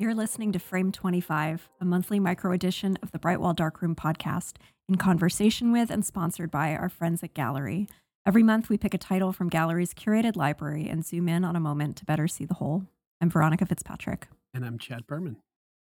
You're listening to Frame 25, a monthly micro edition of the Brightwall Darkroom podcast, in conversation with and sponsored by our friends at Galerie. Every month, we pick a title from Galerie's curated library and zoom in on a moment to better see the whole. I'm Veronica Fitzpatrick. And I'm Chad Perman.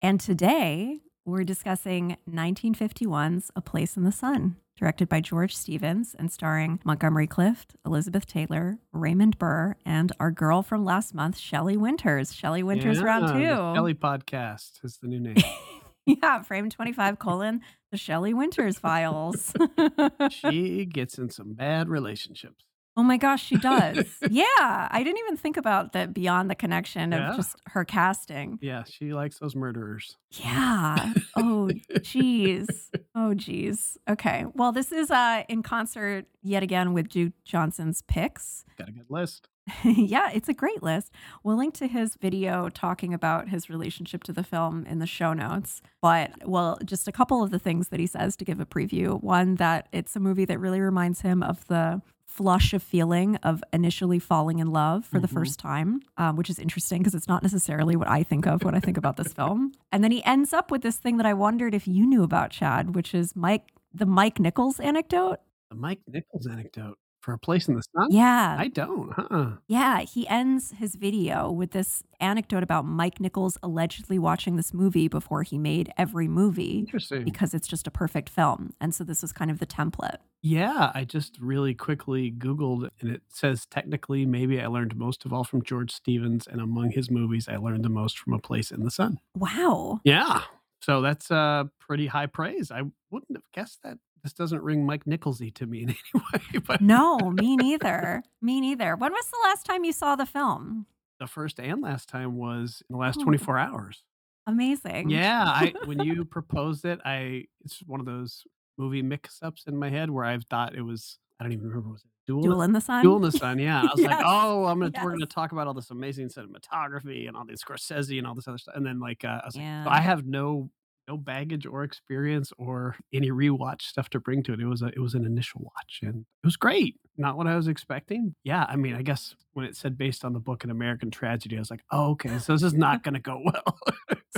And today, we're discussing 1951's A Place in the Sun, directed by George Stevens and starring Montgomery Clift, Elizabeth Taylor, Raymond Burr, and our girl from last month, Shelley Winters. Shelley Winters yeah, round two. The Shelley Podcast is the new name. yeah, frame 25 colon, the Shelley Winters files. she gets in some bad relationships. Oh my gosh, she does. yeah. I didn't even think about that beyond the connection of Yeah. just her casting. Yeah, she likes those murderers. Yeah. Oh, geez. Oh, geez. Okay. Well, this is uh, in concert yet again with Duke Johnson's picks. Got a good list. yeah, it's a great list. We'll link to his video talking about his relationship to the film in the show notes. But, well, just a couple of the things that he says to give a preview. One, that it's a movie that really reminds him of the flush of feeling of initially falling in love for the Mhm. first time, um, which is interesting because it's not necessarily what I think of when I think about this film. And then he ends up with this thing that I wondered if you knew about, Chad, which is Mike, the Mike Nichols anecdote. The Mike Nichols anecdote for a place in the sun? Yeah. I don't, huh? Yeah, he ends his video with this anecdote about Mike Nichols allegedly watching this movie before he made every movie Interesting. because it's just a perfect film. And so this was kind of the template. Yeah, I just really quickly Googled and it says technically maybe I learned most of all from George Stevens, and among his movies, I learned the most from A Place in the Sun. Wow. Yeah. So that's uh pretty high praise. I wouldn't have guessed that. This doesn't ring Mike Nicholsy to me in any way, but No, me neither. me neither. When was the last time you saw the film? the first and last time was in the last Oh. 24 hours. Amazing. Yeah, I when you proposed it, I it's one of those movie mix-ups in my head where I've thought it was I don't even remember was it Duel Duel in the Sun. Duel in the Sun, yeah. I was like, oh, I'm gonna we're gonna talk about all this amazing cinematography and all this Scorsese and all this other stuff, and then like uh, I was Yeah. like, I have no no baggage or experience or any rewatch stuff to bring to it. It was a it was an initial watch and it was great. Not what I was expecting. Yeah, I mean, I guess when it said based on the book An American Tragedy, I was like, oh, okay, so this is not gonna go well.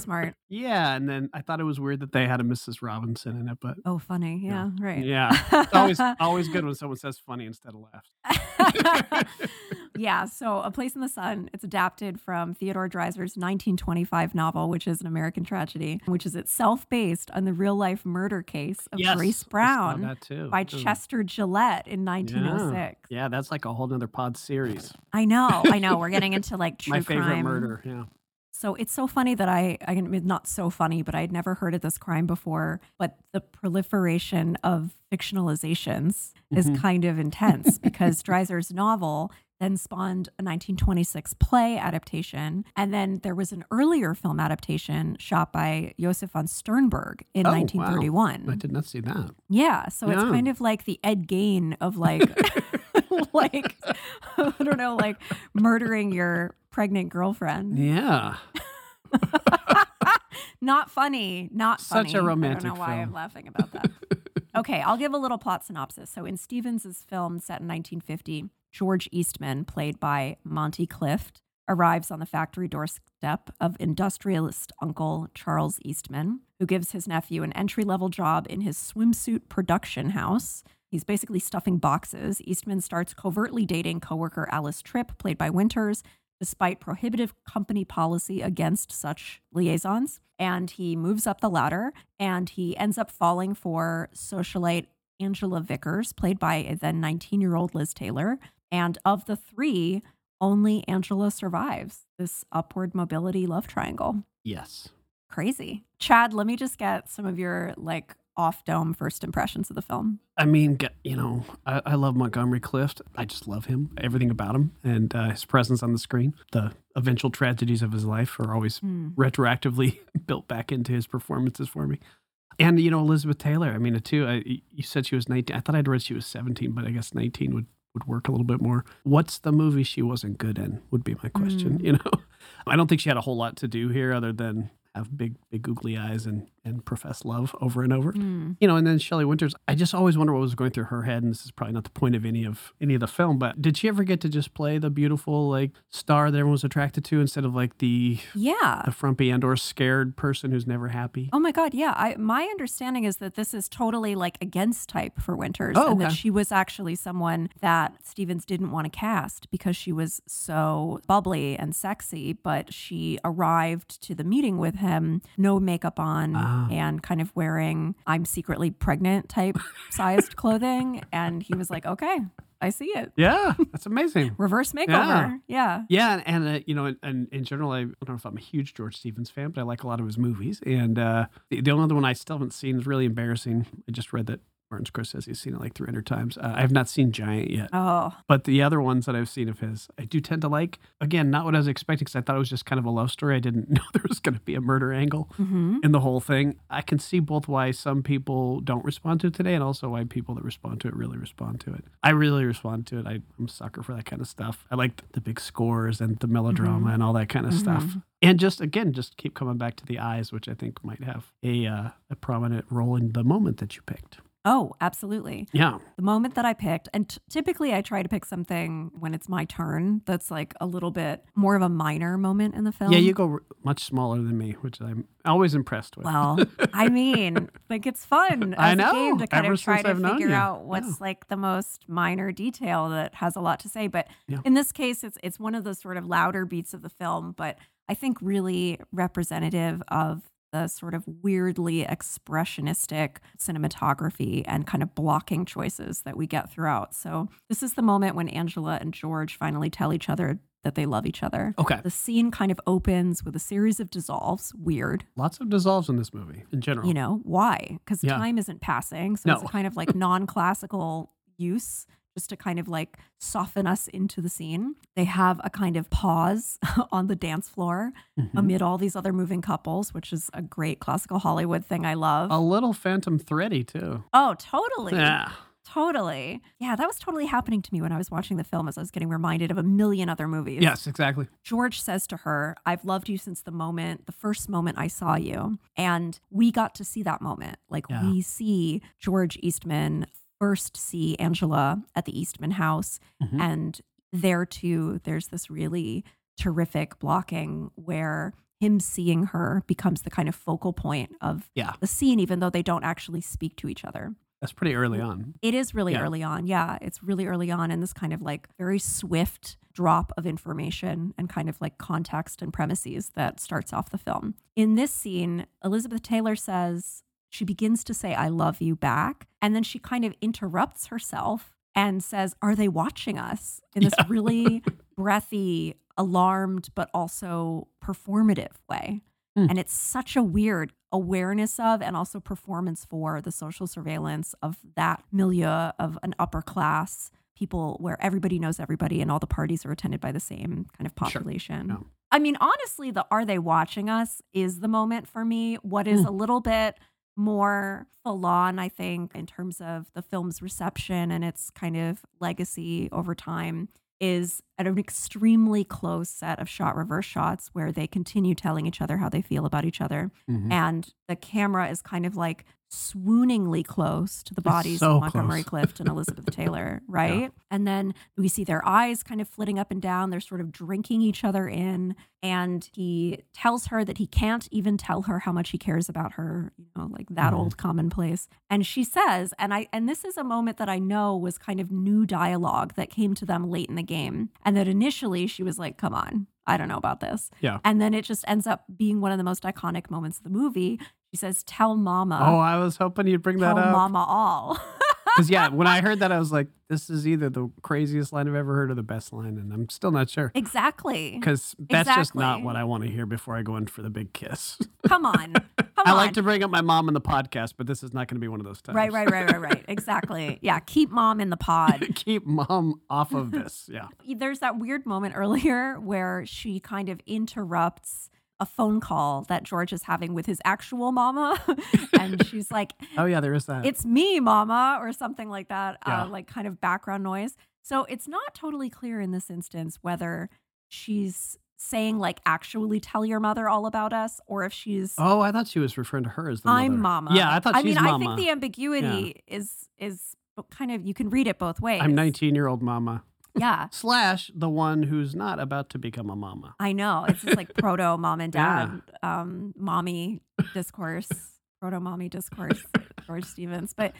Smart. yeah, and then I thought it was weird that they had a Mrs. Robinson in it, but Oh, funny. Yeah, right. yeah, it's always always good when someone says funny instead of laughs. yeah, so A Place in the Sun, it's adapted from Theodore Dreiser's 1925 novel, which is an American tragedy, which is itself based on the real life murder case of Yes, Grace Brown by Ooh. Chester Gillette in 1906. Yeah, that's like a whole nother pod series. I know, I know. We're getting into like true My favorite crime. murder. Yeah. So it's so funny that I, I mean, not so funny, but I'd never heard of this crime before. But the proliferation of fictionalizations is Mhm. kind of intense because Dreiser's novel then spawned a 1926 play adaptation. And then there was an earlier film adaptation shot by Josef von Sternberg in Oh, wow. 1931. I did not see that. Yeah, so it's kind of like the Ed Gein of like, like I don't know, like murdering your pregnant girlfriend. Yeah. Not funny. Not Such a funny. I romantic don't know why I'm laughing about that. Mm-hmm. okay, I'll give a little plot synopsis. So in Stevens's film set in 1950, George Eastman, played by Monty Clift, arrives on the factory doorstep of industrialist uncle Charles Eastman, who gives his nephew an entry-level job in his swimsuit production house. He's basically stuffing boxes. Eastman starts covertly dating coworker Alice Tripp, played by Winters, despite prohibitive company policy against such liaisons. And he moves up the ladder and he ends up falling for socialite Angela Vickers, played by a then 19 year old Liz Taylor. And of the three, only Angela survives this upward mobility love triangle. Yes. Crazy. Chad, let me just get some of your like off dome first impressions of the film. I mean, you know, I, I love Montgomery Clift. I just love him, everything about him, and uh, his presence on the screen. The eventual tragedies of his life are always Hmm. retroactively built back into his performances for me. And you know Elizabeth Taylor. I mean, too. I, you said she was nineteen. I thought I'd read she was seventeen, but I guess nineteen would would work a little bit more. What's the movie she wasn't good in? Would be my question. Mm. You know, I don't think she had a whole lot to do here other than have big big googly eyes and and profess love over and over. Mm. You know, and then Shelley Winters, I just always wonder what was going through her head, and this is probably not the point of any of any of the film, but did she ever get to just play the beautiful like star that everyone was attracted to instead of like the Yeah. the frumpy and or scared person who's never happy? Oh my God, yeah. I my understanding is that this is totally like against type for Winters, Oh, and that she was actually someone that Stevens didn't want to cast because she was so bubbly and sexy. But she arrived to the meeting with him, no makeup on, Ah. and kind of wearing "I'm secretly pregnant" type sized clothing, and he was like, "Okay, I see it." Yeah, that's amazing. Reverse makeover, yeah. Yeah, and, and uh, you know, in, in, in general, I, I don't know if I'm a huge George Stevens fan, but I like a lot of his movies. And uh, the, the only other one I still haven't seen is really embarrassing. I just read that Martin has seen it like 300 times. Uh, I have not seen Giant yet, Oh, but the other ones that I've seen of his, I do tend to like. Again, not what I was expecting because I thought it was just kind of a love story. I didn't know there was going to be a murder angle hmm in the whole thing. I can see both why some people don't respond to it today and also why people that respond to it really respond to it. I really respond to it. I, I'm a sucker for that kind of stuff. I like the big scores and the melodrama and all that kind of stuff. Mhm. And just again, just keep coming back to the eyes, which I think might have a uh, a prominent role in the moment that you picked. Oh, absolutely. Yeah, the moment that I picked, and t- typically I try to pick something when it's my turn that's like a little bit more of a minor moment in the film. yeah, you go r- much smaller than me, which I'm always impressed with. Well, I mean, like it's fun as I a know, game to kind ever of try to I've figure out what's Yeah. like the most minor detail that has a lot to say. But Yeah. in this case, it's it's one of the sort of louder beats of the film, but I think really representative of the sort of weirdly expressionistic cinematography and kind of blocking choices that we get throughout. So this is the moment when Angela and George finally tell each other that they love each other. Okay, The scene kind of opens with a series of dissolves. Weird. lots of dissolves in this movie in general. You know, why? Because Yeah. time isn't passing. So it's a kind of like non classical use just to kind of like soften us into the scene. They have a kind of pause on the dance floor Mhm. amid all these other moving couples, which is a great classical Hollywood thing I love. a little Phantom Thready too. oh, totally. Yeah. Totally. Yeah, that was totally happening to me when I was watching the film as I was getting reminded of a million other movies. Yes, exactly. George says to her, I've loved you since the moment, the first moment I saw you. And we got to see that moment. Like Yeah. we see George Eastman first see Angela at the Eastman house. Mhm. And there too, there's this really terrific blocking where him seeing her becomes the kind of focal point of Yeah. the scene, even though they don't actually speak to each other. That's pretty early on. It is really Yeah. early on. Yeah, it's really early on in this kind of like very swift drop of information and kind of like context and premises that starts off the film. In this scene, Elizabeth Taylor says, she begins to say, I love you back. And then she kind of interrupts herself and says, Are they watching us? In this Yeah. really breathy, alarmed, but also performative way. Hmm. And it's such a weird awareness of and also performance for the social surveillance of that milieu of an upper class people where everybody knows everybody and all the parties are attended by the same kind of Sure. population. I mean, honestly, the are they watching us is the moment for me. What is Hmm. a little bit more full on, I think, in terms of the film's reception and its kind of legacy over time is at an extremely close set of shot reverse shots where they continue telling each other how they feel about each other. Mhm. And the camera is kind of like swooningly close to the bodies so of Montgomery close. Clift and Elizabeth Taylor, right? And then we see their eyes kind of flitting up and down. They're sort of drinking each other in. And he tells her that he can't even tell her how much he cares about her, you know, like that Mhm. old commonplace. And she says, and I and this is a moment that I know was kind of new dialogue that came to them late in the game. And that initially she was like, come on, I don't know about this. Yeah. And then it just ends up being one of the most iconic moments of the movie. She says, Tell mama. Oh, I was hoping you'd bring that up. mama all. Because yeah, when I heard that, I was like, "This is either the craziest line I've ever heard or the best line," and I'm still not sure. exactly. Because that's just not what I want to hear before I go in for the big kiss. Come on. Come I on. like to bring up my mom in the podcast, but this is not going to be one of those times. Right, right, right, right, right. Exactly. Yeah. Keep mom in the pod. Keep mom off of this. Yeah. There's that weird moment earlier where she kind of interrupts a phone call that George is having with his actual mama. and she's like, Oh yeah, there is that. it's me, mama, or something like that, Yeah. uh, like kind of background noise. So it's not totally clear in this instance whether she's saying like actually tell your mother all about us or if she's Oh, I thought she was referring to her as the I'm mother. mama. Yeah, I thought I mean, mama. I think the ambiguity is is kind of you can read it both ways. I'm 19 year old mama Yeah. slash the one who's not about to become a mama. I know. It's just like proto mom and Yeah. dad, um, mommy discourse, proto mommy discourse, George Stevens. But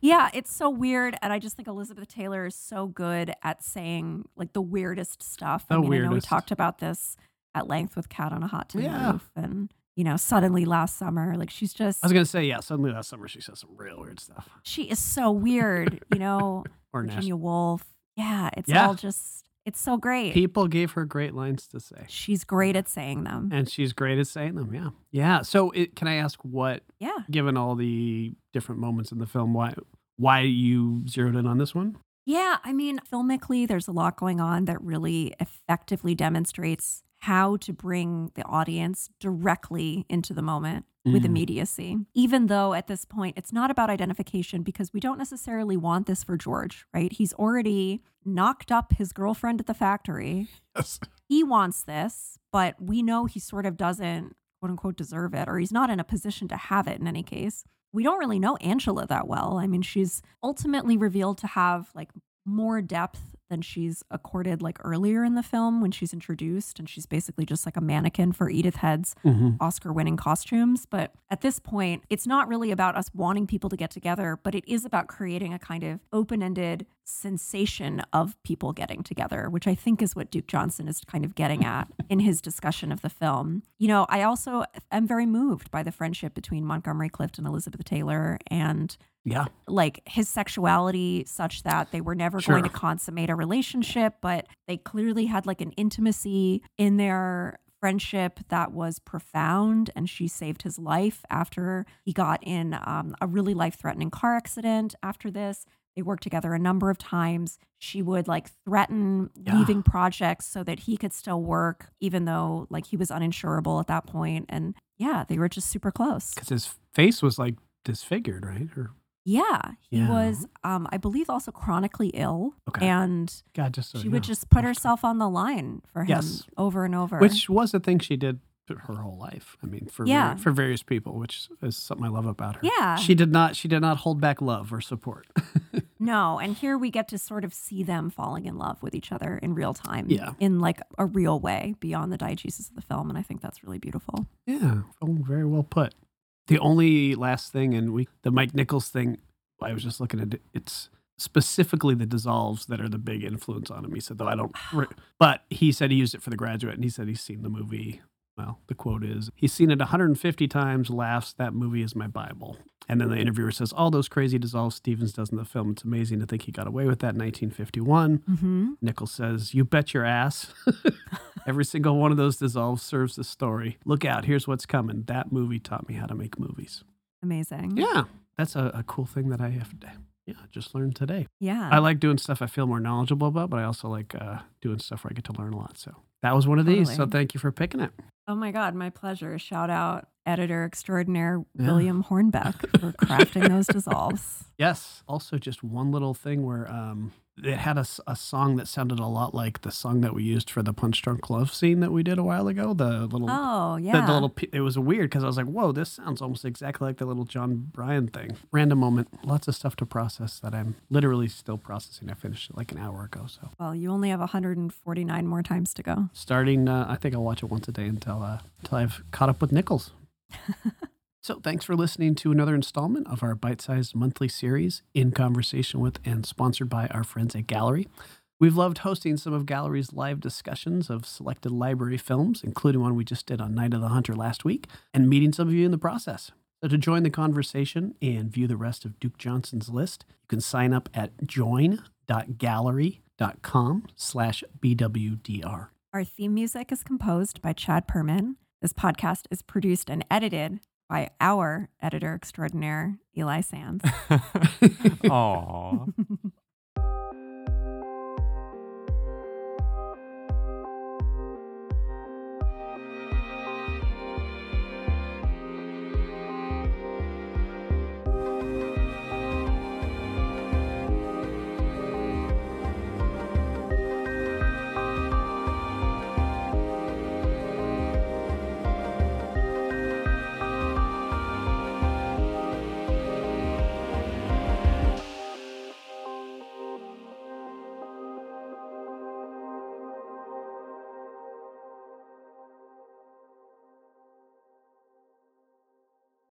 yeah, it's so weird. And I just think Elizabeth Taylor is so good at saying like the weirdest stuff. I The mean, I know we talked about this at length with Cat on a Hot Tin Yeah. Roof and, you know, suddenly last summer. Like she's just, I was gonna say, yeah. Suddenly last summer, she says some real weird stuff. she is so weird, you know, Or. Virginia Woolf. Yeah, it's Yeah. all just, it's so great. People gave her great lines to say, She's great at saying them. and she's great at saying them. Yeah, yeah. So, it, can I ask what, Yeah. given all the different moments in the film, why why you zeroed in on this one? Yeah, I mean, filmically, there's a lot going on that really effectively demonstrates how to bring the audience directly into the moment with Mm. immediacy. Even though at this point, it's not about identification because we don't necessarily want this for George, right? He's already knocked up his girlfriend at the factory. Yes. He wants this, but we know he sort of doesn't, quote unquote, deserve it, or he's not in a position to have it in any case. We don't really know Angela that well. I mean, she's ultimately revealed to have like more depth than she's accorded like earlier in the film when she's introduced and she's basically just like a mannequin for Edith Head's Mhm. Oscar winning costumes. But at this point, it's not really about us wanting people to get together, but it is about creating a kind of open ended sensation of people getting together, which I think is what Duke Johnson is kind of getting at in his discussion of the film. You know, I also am very moved by the friendship between Montgomery Clift and Elizabeth Taylor and Yeah. like his sexuality such that they were never Sure. going to consummate a relationship, but they clearly had like an intimacy in their friendship that was profound. And she saved his life after he got in um, a really life threatening car accident. After this, they worked together a number of times. She would like threaten Yeah. leaving projects so that he could still work, even though like he was uninsurable at that point. And yeah, they were just super close. Because his face was like disfigured, right? Or Yeah, he Yeah. was, um, I believe, also chronically ill, Okay. and God, just so she would know. just put herself on the line for him Yes. over and over. which was a thing she did her whole life. I mean, for Yeah. for various people, which is something I love about her. Yeah. she did not she did not hold back love or support. no, and here we get to sort of see them falling in love with each other in real time, Yeah. in like a real way beyond the diegesis of the film, and I think that's really beautiful. yeah, oh, very well put. The only last thing, and we the Mike Nichols thing, I was just looking at it. It's specifically the dissolves that are the big influence on him. He said, though I don't, re- but he said he used it for the graduate, and he said he's seen the movie. Well, the quote is, he's seen it 150 times, laughs, that movie is my Bible. And then the interviewer says, all those crazy dissolves Stevens does in the film, it's amazing to think he got away with that in 1951. Mm-hmm. Nichols says, You bet your ass. Every single one of those dissolves serves the story. Look out, here's what's coming. That movie taught me how to make movies. Amazing. Yeah, that's a, a cool thing that I have to, yeah, just learned today. Yeah. I like doing stuff I feel more knowledgeable about, but I also like uh, doing stuff where I get to learn a lot. So that was one of these. So thank you for picking it. oh my God, my pleasure. Shout out editor extraordinaire Yeah. William Hornbeck for crafting those dissolves. Yes. Also, just one little thing where um, it had a, a song that sounded a lot like the song that we used for the Punch Drunk Love scene that we did a while ago. The little Oh, yeah. The, little, it was weird because I was like, "Whoa, this sounds almost exactly like the little Jon Brion thing." Random moment, lots of stuff to process that I'm literally still processing. I finished it like an hour ago, so well, you only have 149 more times to go. starting. Uh, I think I'll watch it once a day until uh, until I've caught up with Nichols. so thanks for listening to another installment of our bite-sized monthly series in conversation with and sponsored by our friends at Galerie. We've loved hosting some of Galerie's live discussions of selected library films, including one we just did on Night of the Hunter last week, and meeting some of you in the process. So to join the conversation and view the rest of Duke Johnson's list, you can sign up at join.gallery.com slash BWDR. Our theme music is composed by Chad Perman. This podcast is produced and edited by our editor extraordinaire, Eli Sands. Aw.